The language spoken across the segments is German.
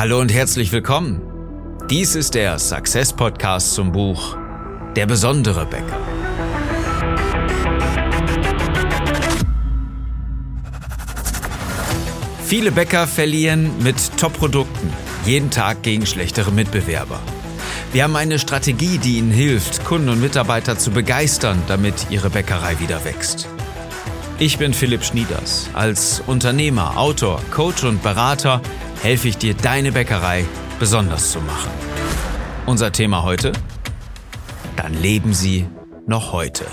Hallo und herzlich willkommen. Dies ist der Success Podcast zum Buch Der besondere Bäcker. Viele Bäcker verlieren mit Top-Produkten jeden Tag gegen schlechtere Mitbewerber. Wir haben eine Strategie, die Ihnen hilft, Kunden und Mitarbeiter zu begeistern, damit Ihre Bäckerei wieder wächst. Ich bin Philipp Schnieders. Als Unternehmer, Autor, Coach und Berater helfe ich dir, deine Bäckerei besonders zu machen. Unser Thema heute? Dann leben Sie noch heute.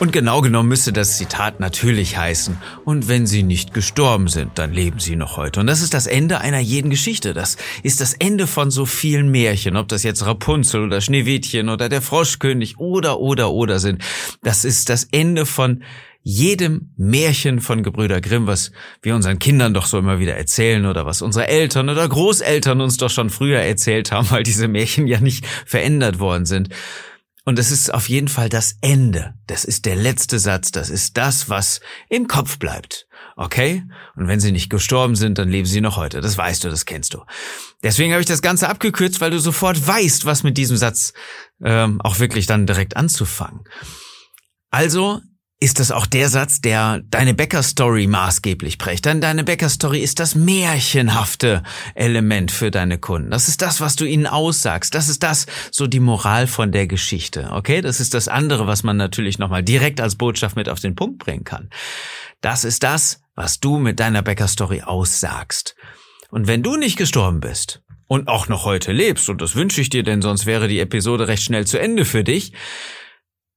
Und genau genommen müsste das Zitat natürlich heißen, und wenn sie nicht gestorben sind, dann leben sie noch heute. Und das ist das Ende einer jeden Geschichte. Das ist das Ende von so vielen Märchen, ob das jetzt Rapunzel oder Schneewittchen oder der Froschkönig oder oder oder sind. Das ist das Ende von jedem Märchen von Gebrüder Grimm, was wir unseren Kindern doch so immer wieder erzählen oder was unsere Eltern oder Großeltern uns doch schon früher erzählt haben, weil diese Märchen ja nicht verändert worden sind. Und es ist auf jeden Fall das Ende. Das ist der letzte Satz. Das ist das, was im Kopf bleibt. Okay? Und wenn sie nicht gestorben sind, dann leben sie noch heute. Das weißt du, das kennst du. Deswegen habe ich das Ganze abgekürzt, weil du sofort weißt, was mit diesem Satz ähm, auch wirklich dann direkt anzufangen. Also, ist das auch der Satz, der deine Bäcker-Story maßgeblich prägt. Denn deine Bäcker-Story ist das märchenhafte Element für deine Kunden. Das ist das, was du ihnen aussagst. Das ist das, so die Moral von der Geschichte. Okay? Das ist das andere, was man natürlich nochmal direkt als Botschaft mit auf den Punkt bringen kann. Das ist das, was du mit deiner Bäcker-Story aussagst. Und wenn du nicht gestorben bist, und auch noch heute lebst, und das wünsche ich dir, denn sonst wäre die Episode recht schnell zu Ende für dich,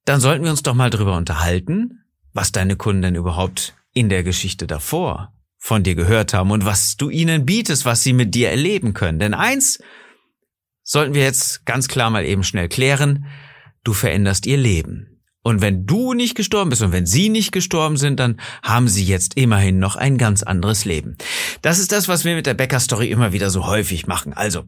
dann sollten wir uns doch mal drüber unterhalten, was deine Kunden denn überhaupt in der Geschichte davor von dir gehört haben und was du ihnen bietest, was sie mit dir erleben können. Denn eins sollten wir jetzt ganz klar mal eben schnell klären, du veränderst ihr Leben. Und wenn du nicht gestorben bist und wenn sie nicht gestorben sind, dann haben sie jetzt immerhin noch ein ganz anderes Leben. Das ist das, was wir mit der Bäcker-Story immer wieder so häufig machen. Also,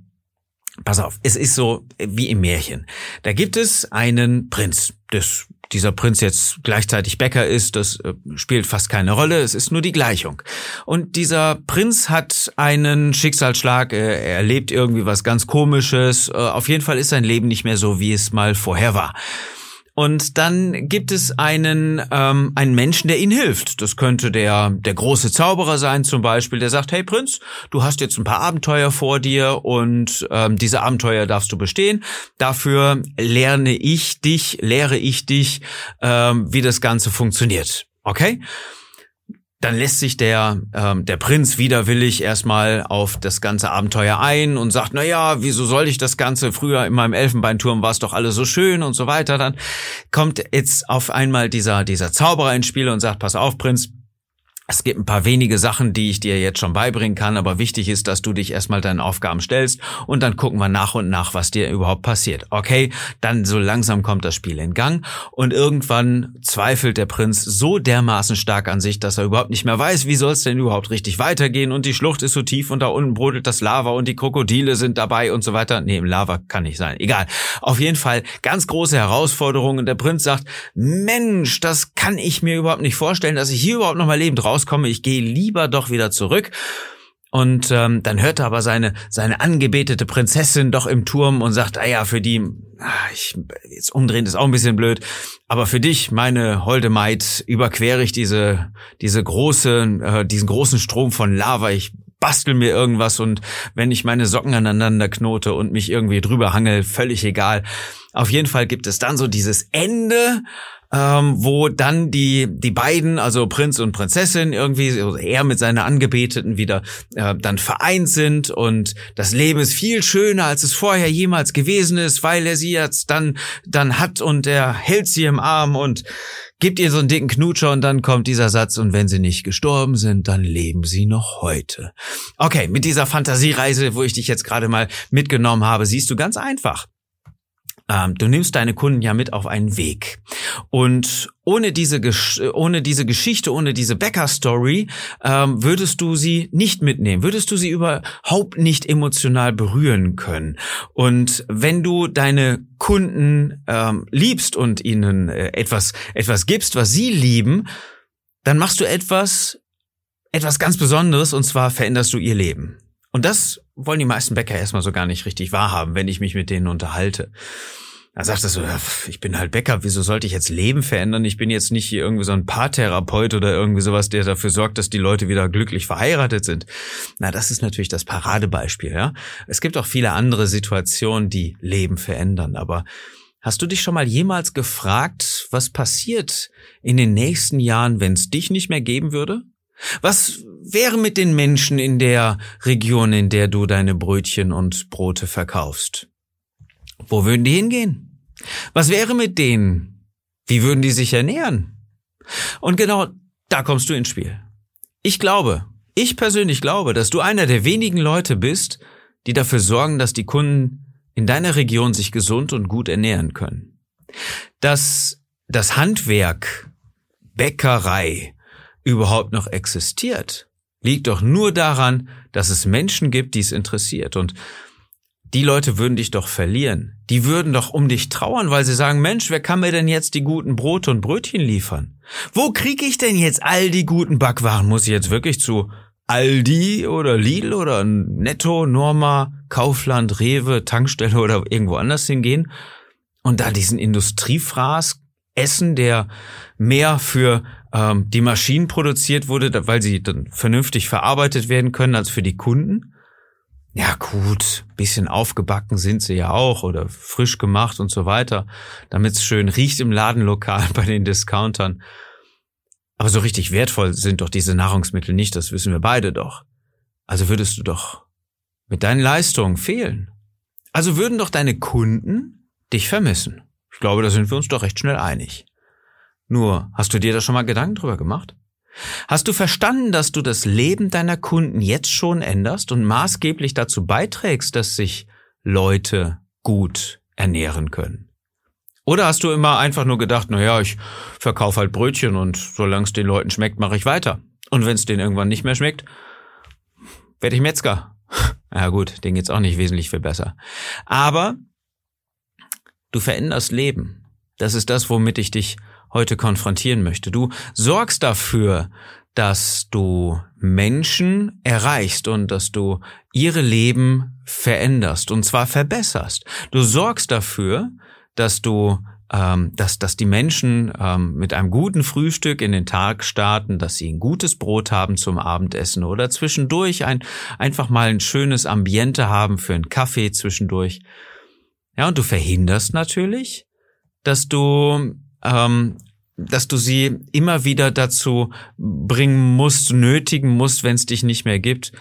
Pass auf, es ist so wie im Märchen. Da gibt es einen Prinz. Das, dieser Prinz jetzt gleichzeitig Bäcker ist, das äh, spielt fast keine Rolle. Es ist nur die Gleichung. Und dieser Prinz hat einen Schicksalsschlag. Er erlebt irgendwie was ganz Komisches. Äh, auf jeden Fall ist sein Leben nicht mehr so, wie es mal vorher war. Und dann gibt es einen, ähm, einen Menschen, der ihnen hilft. Das könnte der, der große Zauberer sein zum Beispiel, der sagt, hey Prinz, du hast jetzt ein paar Abenteuer vor dir und ähm, diese Abenteuer darfst du bestehen. Dafür lerne ich dich, lehre ich dich, ähm, wie das Ganze funktioniert. Okay? Dann lässt sich der, ähm, der Prinz widerwillig erstmal auf das ganze Abenteuer ein und sagt, na ja, wieso soll ich das Ganze? Früher in meinem Elfenbeinturm war es doch alles so schön und so weiter. Dann kommt jetzt auf einmal dieser, dieser Zauberer ins Spiel und sagt, pass auf, Prinz, es gibt ein paar wenige Sachen, die ich dir jetzt schon beibringen kann, aber wichtig ist, dass du dich erstmal deinen Aufgaben stellst und dann gucken wir nach und nach, was dir überhaupt passiert. Okay, dann so langsam kommt das Spiel in Gang und irgendwann zweifelt der Prinz so dermaßen stark an sich, dass er überhaupt nicht mehr weiß, wie soll es denn überhaupt richtig weitergehen und die Schlucht ist so tief und da unten brodelt das Lava und die Krokodile sind dabei und so weiter. Nee, Lava kann nicht sein. Egal. Auf jeden Fall ganz große Herausforderung und der Prinz sagt, Mensch, das kann ich mir überhaupt nicht vorstellen, dass ich hier überhaupt noch mal lebend raus rauskomme, ich gehe lieber doch wieder zurück. Und ähm, dann hört er aber seine seine angebetete Prinzessin doch im Turm und sagt, ah ja, für die, ach, ich, jetzt umdrehen ist auch ein bisschen blöd, aber für dich, meine holde Maid, überquere ich diese diese große, äh, diesen großen Strom von Lava. Ich bastel mir irgendwas und wenn ich meine Socken aneinander knote und mich irgendwie drüber hangel, völlig egal. Auf jeden Fall gibt es dann so dieses Ende ähm, wo dann die die beiden, also Prinz und Prinzessin, irgendwie er mit seiner Angebeteten wieder äh, dann vereint sind und das Leben ist viel schöner, als es vorher jemals gewesen ist, weil er sie jetzt dann dann hat und er hält sie im Arm und gibt ihr so einen dicken Knutscher und dann kommt dieser Satz und wenn sie nicht gestorben sind, dann leben sie noch heute. Okay, mit dieser Fantasiereise, wo ich dich jetzt gerade mal mitgenommen habe, siehst du ganz einfach. Ähm, du nimmst deine Kunden ja mit auf einen Weg. Und ohne diese, ohne diese Geschichte, ohne diese Bäcker-Story, ähm, würdest du sie nicht mitnehmen, würdest du sie überhaupt nicht emotional berühren können. Und wenn du deine Kunden ähm, liebst und ihnen äh, etwas, etwas gibst, was sie lieben, dann machst du etwas, etwas ganz Besonderes und zwar veränderst du ihr Leben. Und das wollen die meisten Bäcker erstmal so gar nicht richtig wahrhaben, wenn ich mich mit denen unterhalte. Da sagt er so, ich bin halt Bäcker, wieso sollte ich jetzt Leben verändern? Ich bin jetzt nicht irgendwie so ein Paartherapeut oder irgendwie sowas, der dafür sorgt, dass die Leute wieder glücklich verheiratet sind. Na, das ist natürlich das Paradebeispiel, ja. Es gibt auch viele andere Situationen, die Leben verändern, aber Hast du dich schon mal jemals gefragt, was passiert in den nächsten Jahren, wenn es dich nicht mehr geben würde? Was wäre mit den Menschen in der Region, in der du deine Brötchen und Brote verkaufst? Wo würden die hingehen? Was wäre mit denen? Wie würden die sich ernähren? Und genau da kommst du ins Spiel. Ich glaube, ich persönlich glaube, dass du einer der wenigen Leute bist, die dafür sorgen, dass die Kunden in deiner Region sich gesund und gut ernähren können. Dass das Handwerk Bäckerei überhaupt noch existiert, liegt doch nur daran, dass es Menschen gibt, die es interessiert. Und die Leute würden dich doch verlieren. Die würden doch um dich trauern, weil sie sagen, Mensch, wer kann mir denn jetzt die guten Brote und Brötchen liefern? Wo kriege ich denn jetzt all die guten Backwaren? Muss ich jetzt wirklich zu Aldi oder Lidl oder Netto, Norma, Kaufland, Rewe, Tankstelle oder irgendwo anders hingehen und da diesen Industriefraß essen, der mehr für ähm, die Maschinen produziert wurde, weil sie dann vernünftig verarbeitet werden können als für die Kunden. Ja gut, bisschen aufgebacken sind sie ja auch oder frisch gemacht und so weiter, damit es schön riecht im Ladenlokal bei den Discountern. Aber so richtig wertvoll sind doch diese Nahrungsmittel nicht, das wissen wir beide doch. Also würdest du doch mit deinen Leistungen fehlen. Also würden doch deine Kunden dich vermissen. Ich glaube, da sind wir uns doch recht schnell einig. Nur, hast du dir da schon mal Gedanken drüber gemacht? Hast du verstanden, dass du das Leben deiner Kunden jetzt schon änderst und maßgeblich dazu beiträgst, dass sich Leute gut ernähren können? Oder hast du immer einfach nur gedacht, na ja, ich verkaufe halt Brötchen und solange es den Leuten schmeckt, mache ich weiter. Und wenn es denen irgendwann nicht mehr schmeckt, werde ich Metzger. Ja gut, den geht's auch nicht wesentlich viel besser. Aber du veränderst Leben. Das ist das, womit ich dich heute konfrontieren möchte. Du sorgst dafür, dass du Menschen erreichst und dass du ihre Leben veränderst und zwar verbesserst. Du sorgst dafür, dass du ähm, dass, dass die Menschen ähm, mit einem guten Frühstück in den Tag starten, dass sie ein gutes Brot haben zum Abendessen oder zwischendurch ein, einfach mal ein schönes Ambiente haben für einen Kaffee zwischendurch. Ja, und du verhinderst natürlich, dass du ähm, dass du sie immer wieder dazu bringen musst, nötigen musst, wenn es dich nicht mehr gibt,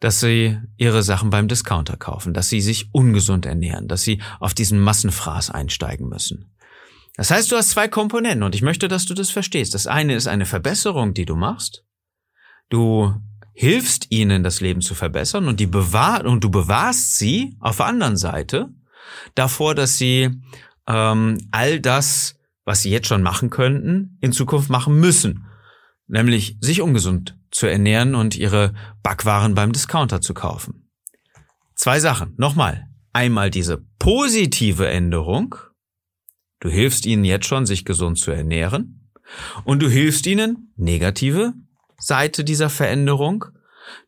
dass sie ihre Sachen beim Discounter kaufen, dass sie sich ungesund ernähren, dass sie auf diesen Massenfraß einsteigen müssen. Das heißt, du hast zwei Komponenten und ich möchte, dass du das verstehst. Das eine ist eine Verbesserung, die du machst. Du hilfst ihnen, das Leben zu verbessern und die bewahr und du bewahrst sie auf der anderen Seite davor, dass sie ähm, all das, was sie jetzt schon machen könnten, in Zukunft machen müssen nämlich sich ungesund zu ernähren und ihre Backwaren beim Discounter zu kaufen. Zwei Sachen. Nochmal. Einmal diese positive Änderung. Du hilfst ihnen jetzt schon, sich gesund zu ernähren. Und du hilfst ihnen, negative Seite dieser Veränderung,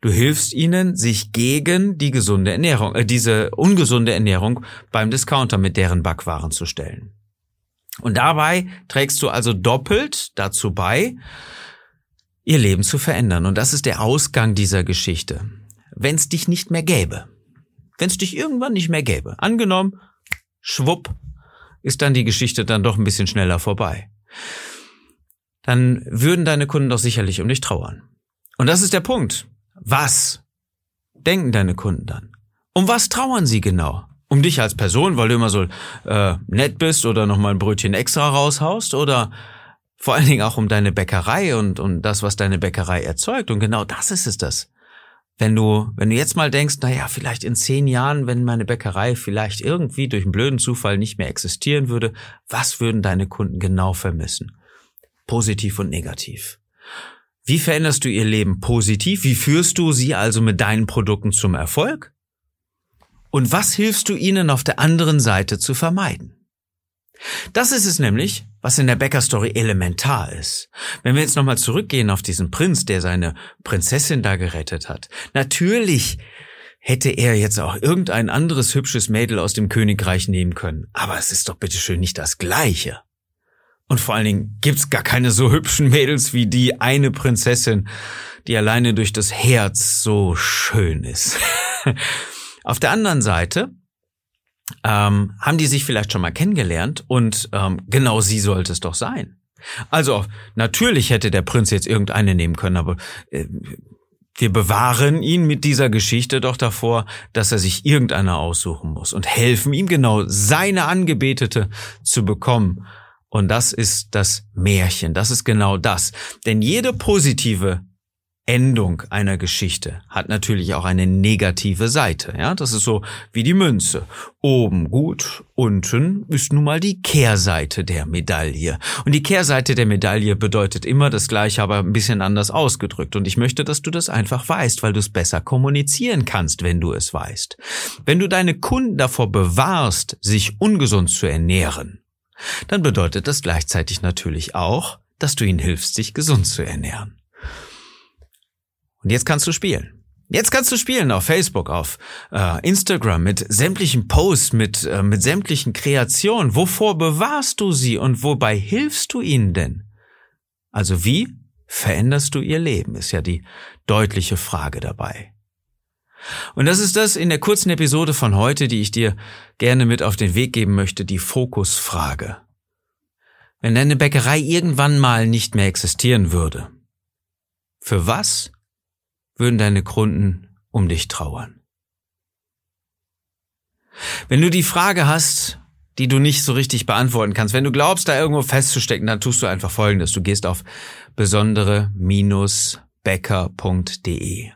du hilfst ihnen, sich gegen die gesunde Ernährung, äh, diese ungesunde Ernährung beim Discounter mit deren Backwaren zu stellen. Und dabei trägst du also doppelt dazu bei, ihr Leben zu verändern. Und das ist der Ausgang dieser Geschichte. Wenn es dich nicht mehr gäbe, wenn es dich irgendwann nicht mehr gäbe, angenommen, schwupp, ist dann die Geschichte dann doch ein bisschen schneller vorbei. Dann würden deine Kunden doch sicherlich um dich trauern. Und das ist der Punkt. Was denken deine Kunden dann? Um was trauern sie genau? Um dich als Person, weil du immer so äh, nett bist oder nochmal ein Brötchen extra raushaust? Oder vor allen Dingen auch um deine Bäckerei und um das, was deine Bäckerei erzeugt. Und genau das ist es das. Wenn du, wenn du jetzt mal denkst, na ja, vielleicht in zehn Jahren, wenn meine Bäckerei vielleicht irgendwie durch einen blöden Zufall nicht mehr existieren würde, was würden deine Kunden genau vermissen? Positiv und negativ. Wie veränderst du ihr Leben positiv? Wie führst du sie also mit deinen Produkten zum Erfolg? Und was hilfst du ihnen auf der anderen Seite zu vermeiden? Das ist es nämlich, was in der Bäcker-Story elementar ist. Wenn wir jetzt nochmal zurückgehen auf diesen Prinz, der seine Prinzessin da gerettet hat. Natürlich hätte er jetzt auch irgendein anderes hübsches Mädel aus dem Königreich nehmen können. Aber es ist doch bitteschön nicht das Gleiche. Und vor allen Dingen gibt's gar keine so hübschen Mädels wie die eine Prinzessin, die alleine durch das Herz so schön ist. Auf der anderen Seite ähm, haben die sich vielleicht schon mal kennengelernt und ähm, genau sie sollte es doch sein. Also natürlich hätte der Prinz jetzt irgendeine nehmen können, aber äh, wir bewahren ihn mit dieser Geschichte doch davor, dass er sich irgendeiner aussuchen muss und helfen ihm genau seine Angebetete zu bekommen. Und das ist das Märchen, das ist genau das. Denn jede positive Endung einer Geschichte hat natürlich auch eine negative Seite. Ja, das ist so wie die Münze. Oben gut, unten ist nun mal die Kehrseite der Medaille. Und die Kehrseite der Medaille bedeutet immer das Gleiche, aber ein bisschen anders ausgedrückt. Und ich möchte, dass du das einfach weißt, weil du es besser kommunizieren kannst, wenn du es weißt. Wenn du deine Kunden davor bewahrst, sich ungesund zu ernähren, dann bedeutet das gleichzeitig natürlich auch, dass du ihnen hilfst, sich gesund zu ernähren. Und jetzt kannst du spielen. Jetzt kannst du spielen auf Facebook, auf äh, Instagram mit sämtlichen Posts, mit, äh, mit sämtlichen Kreationen. Wovor bewahrst du sie und wobei hilfst du ihnen denn? Also wie veränderst du ihr Leben, ist ja die deutliche Frage dabei. Und das ist das in der kurzen Episode von heute, die ich dir gerne mit auf den Weg geben möchte, die Fokusfrage. Wenn deine Bäckerei irgendwann mal nicht mehr existieren würde, für was würden deine Kunden um dich trauern. Wenn du die Frage hast, die du nicht so richtig beantworten kannst, wenn du glaubst, da irgendwo festzustecken, dann tust du einfach Folgendes. Du gehst auf besondere-becker.de.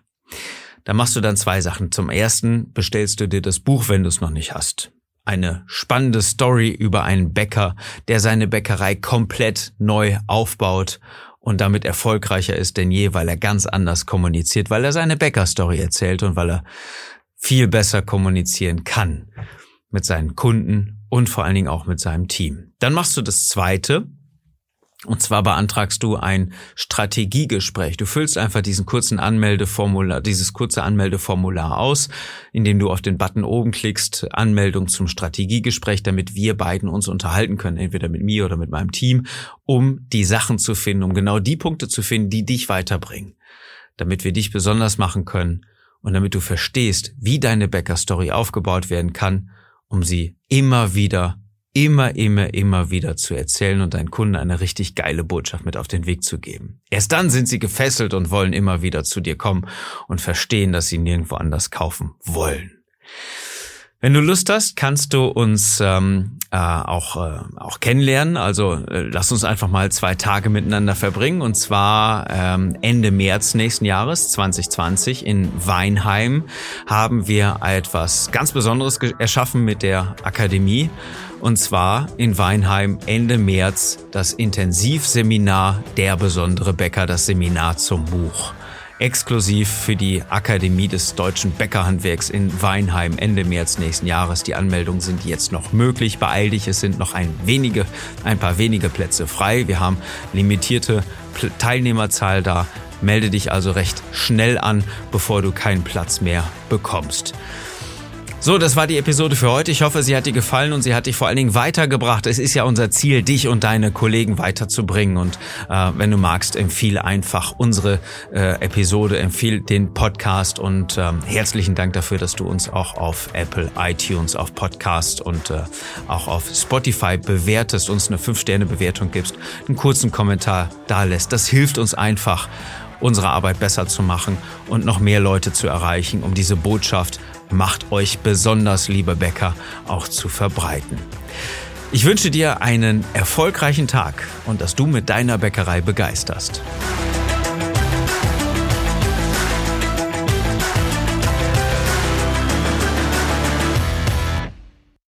Da machst du dann zwei Sachen. Zum ersten bestellst du dir das Buch, wenn du es noch nicht hast. Eine spannende Story über einen Bäcker, der seine Bäckerei komplett neu aufbaut und damit erfolgreicher ist denn je, weil er ganz anders kommuniziert, weil er seine Bäckerstory erzählt und weil er viel besser kommunizieren kann mit seinen Kunden und vor allen Dingen auch mit seinem Team. Dann machst du das zweite, und zwar beantragst du ein Strategiegespräch. Du füllst einfach diesen kurzen Anmeldeformular, dieses kurze Anmeldeformular aus, indem du auf den Button oben klickst, Anmeldung zum Strategiegespräch, damit wir beiden uns unterhalten können, entweder mit mir oder mit meinem Team, um die Sachen zu finden, um genau die Punkte zu finden, die dich weiterbringen, damit wir dich besonders machen können und damit du verstehst, wie deine Bäcker-Story aufgebaut werden kann, um sie immer wieder immer, immer, immer wieder zu erzählen und deinen Kunden eine richtig geile Botschaft mit auf den Weg zu geben. Erst dann sind sie gefesselt und wollen immer wieder zu dir kommen und verstehen, dass sie nirgendwo anders kaufen wollen. Wenn du Lust hast, kannst du uns ähm, äh, auch, äh, auch kennenlernen. Also äh, lass uns einfach mal zwei Tage miteinander verbringen. Und zwar ähm, Ende März nächsten Jahres, 2020, in Weinheim, haben wir etwas ganz Besonderes erschaffen mit der Akademie. Und zwar in Weinheim Ende März das Intensivseminar Der besondere Bäcker, das Seminar zum Buch exklusiv für die Akademie des deutschen Bäckerhandwerks in Weinheim Ende März nächsten Jahres. Die Anmeldungen sind jetzt noch möglich. Beeil dich, es sind noch ein wenige, ein paar wenige Plätze frei. Wir haben limitierte Teilnehmerzahl da. Melde dich also recht schnell an, bevor du keinen Platz mehr bekommst. So, das war die Episode für heute. Ich hoffe, sie hat dir gefallen und sie hat dich vor allen Dingen weitergebracht. Es ist ja unser Ziel, dich und deine Kollegen weiterzubringen. Und äh, wenn du magst, empfehle einfach unsere äh, Episode, empfehle den Podcast und ähm, herzlichen Dank dafür, dass du uns auch auf Apple, iTunes, auf Podcast und äh, auch auf Spotify bewertest, uns eine 5-Sterne-Bewertung gibst, einen kurzen Kommentar da lässt. Das hilft uns einfach unsere Arbeit besser zu machen und noch mehr Leute zu erreichen, um diese Botschaft macht euch besonders, liebe Bäcker, auch zu verbreiten. Ich wünsche dir einen erfolgreichen Tag und dass du mit deiner Bäckerei begeisterst.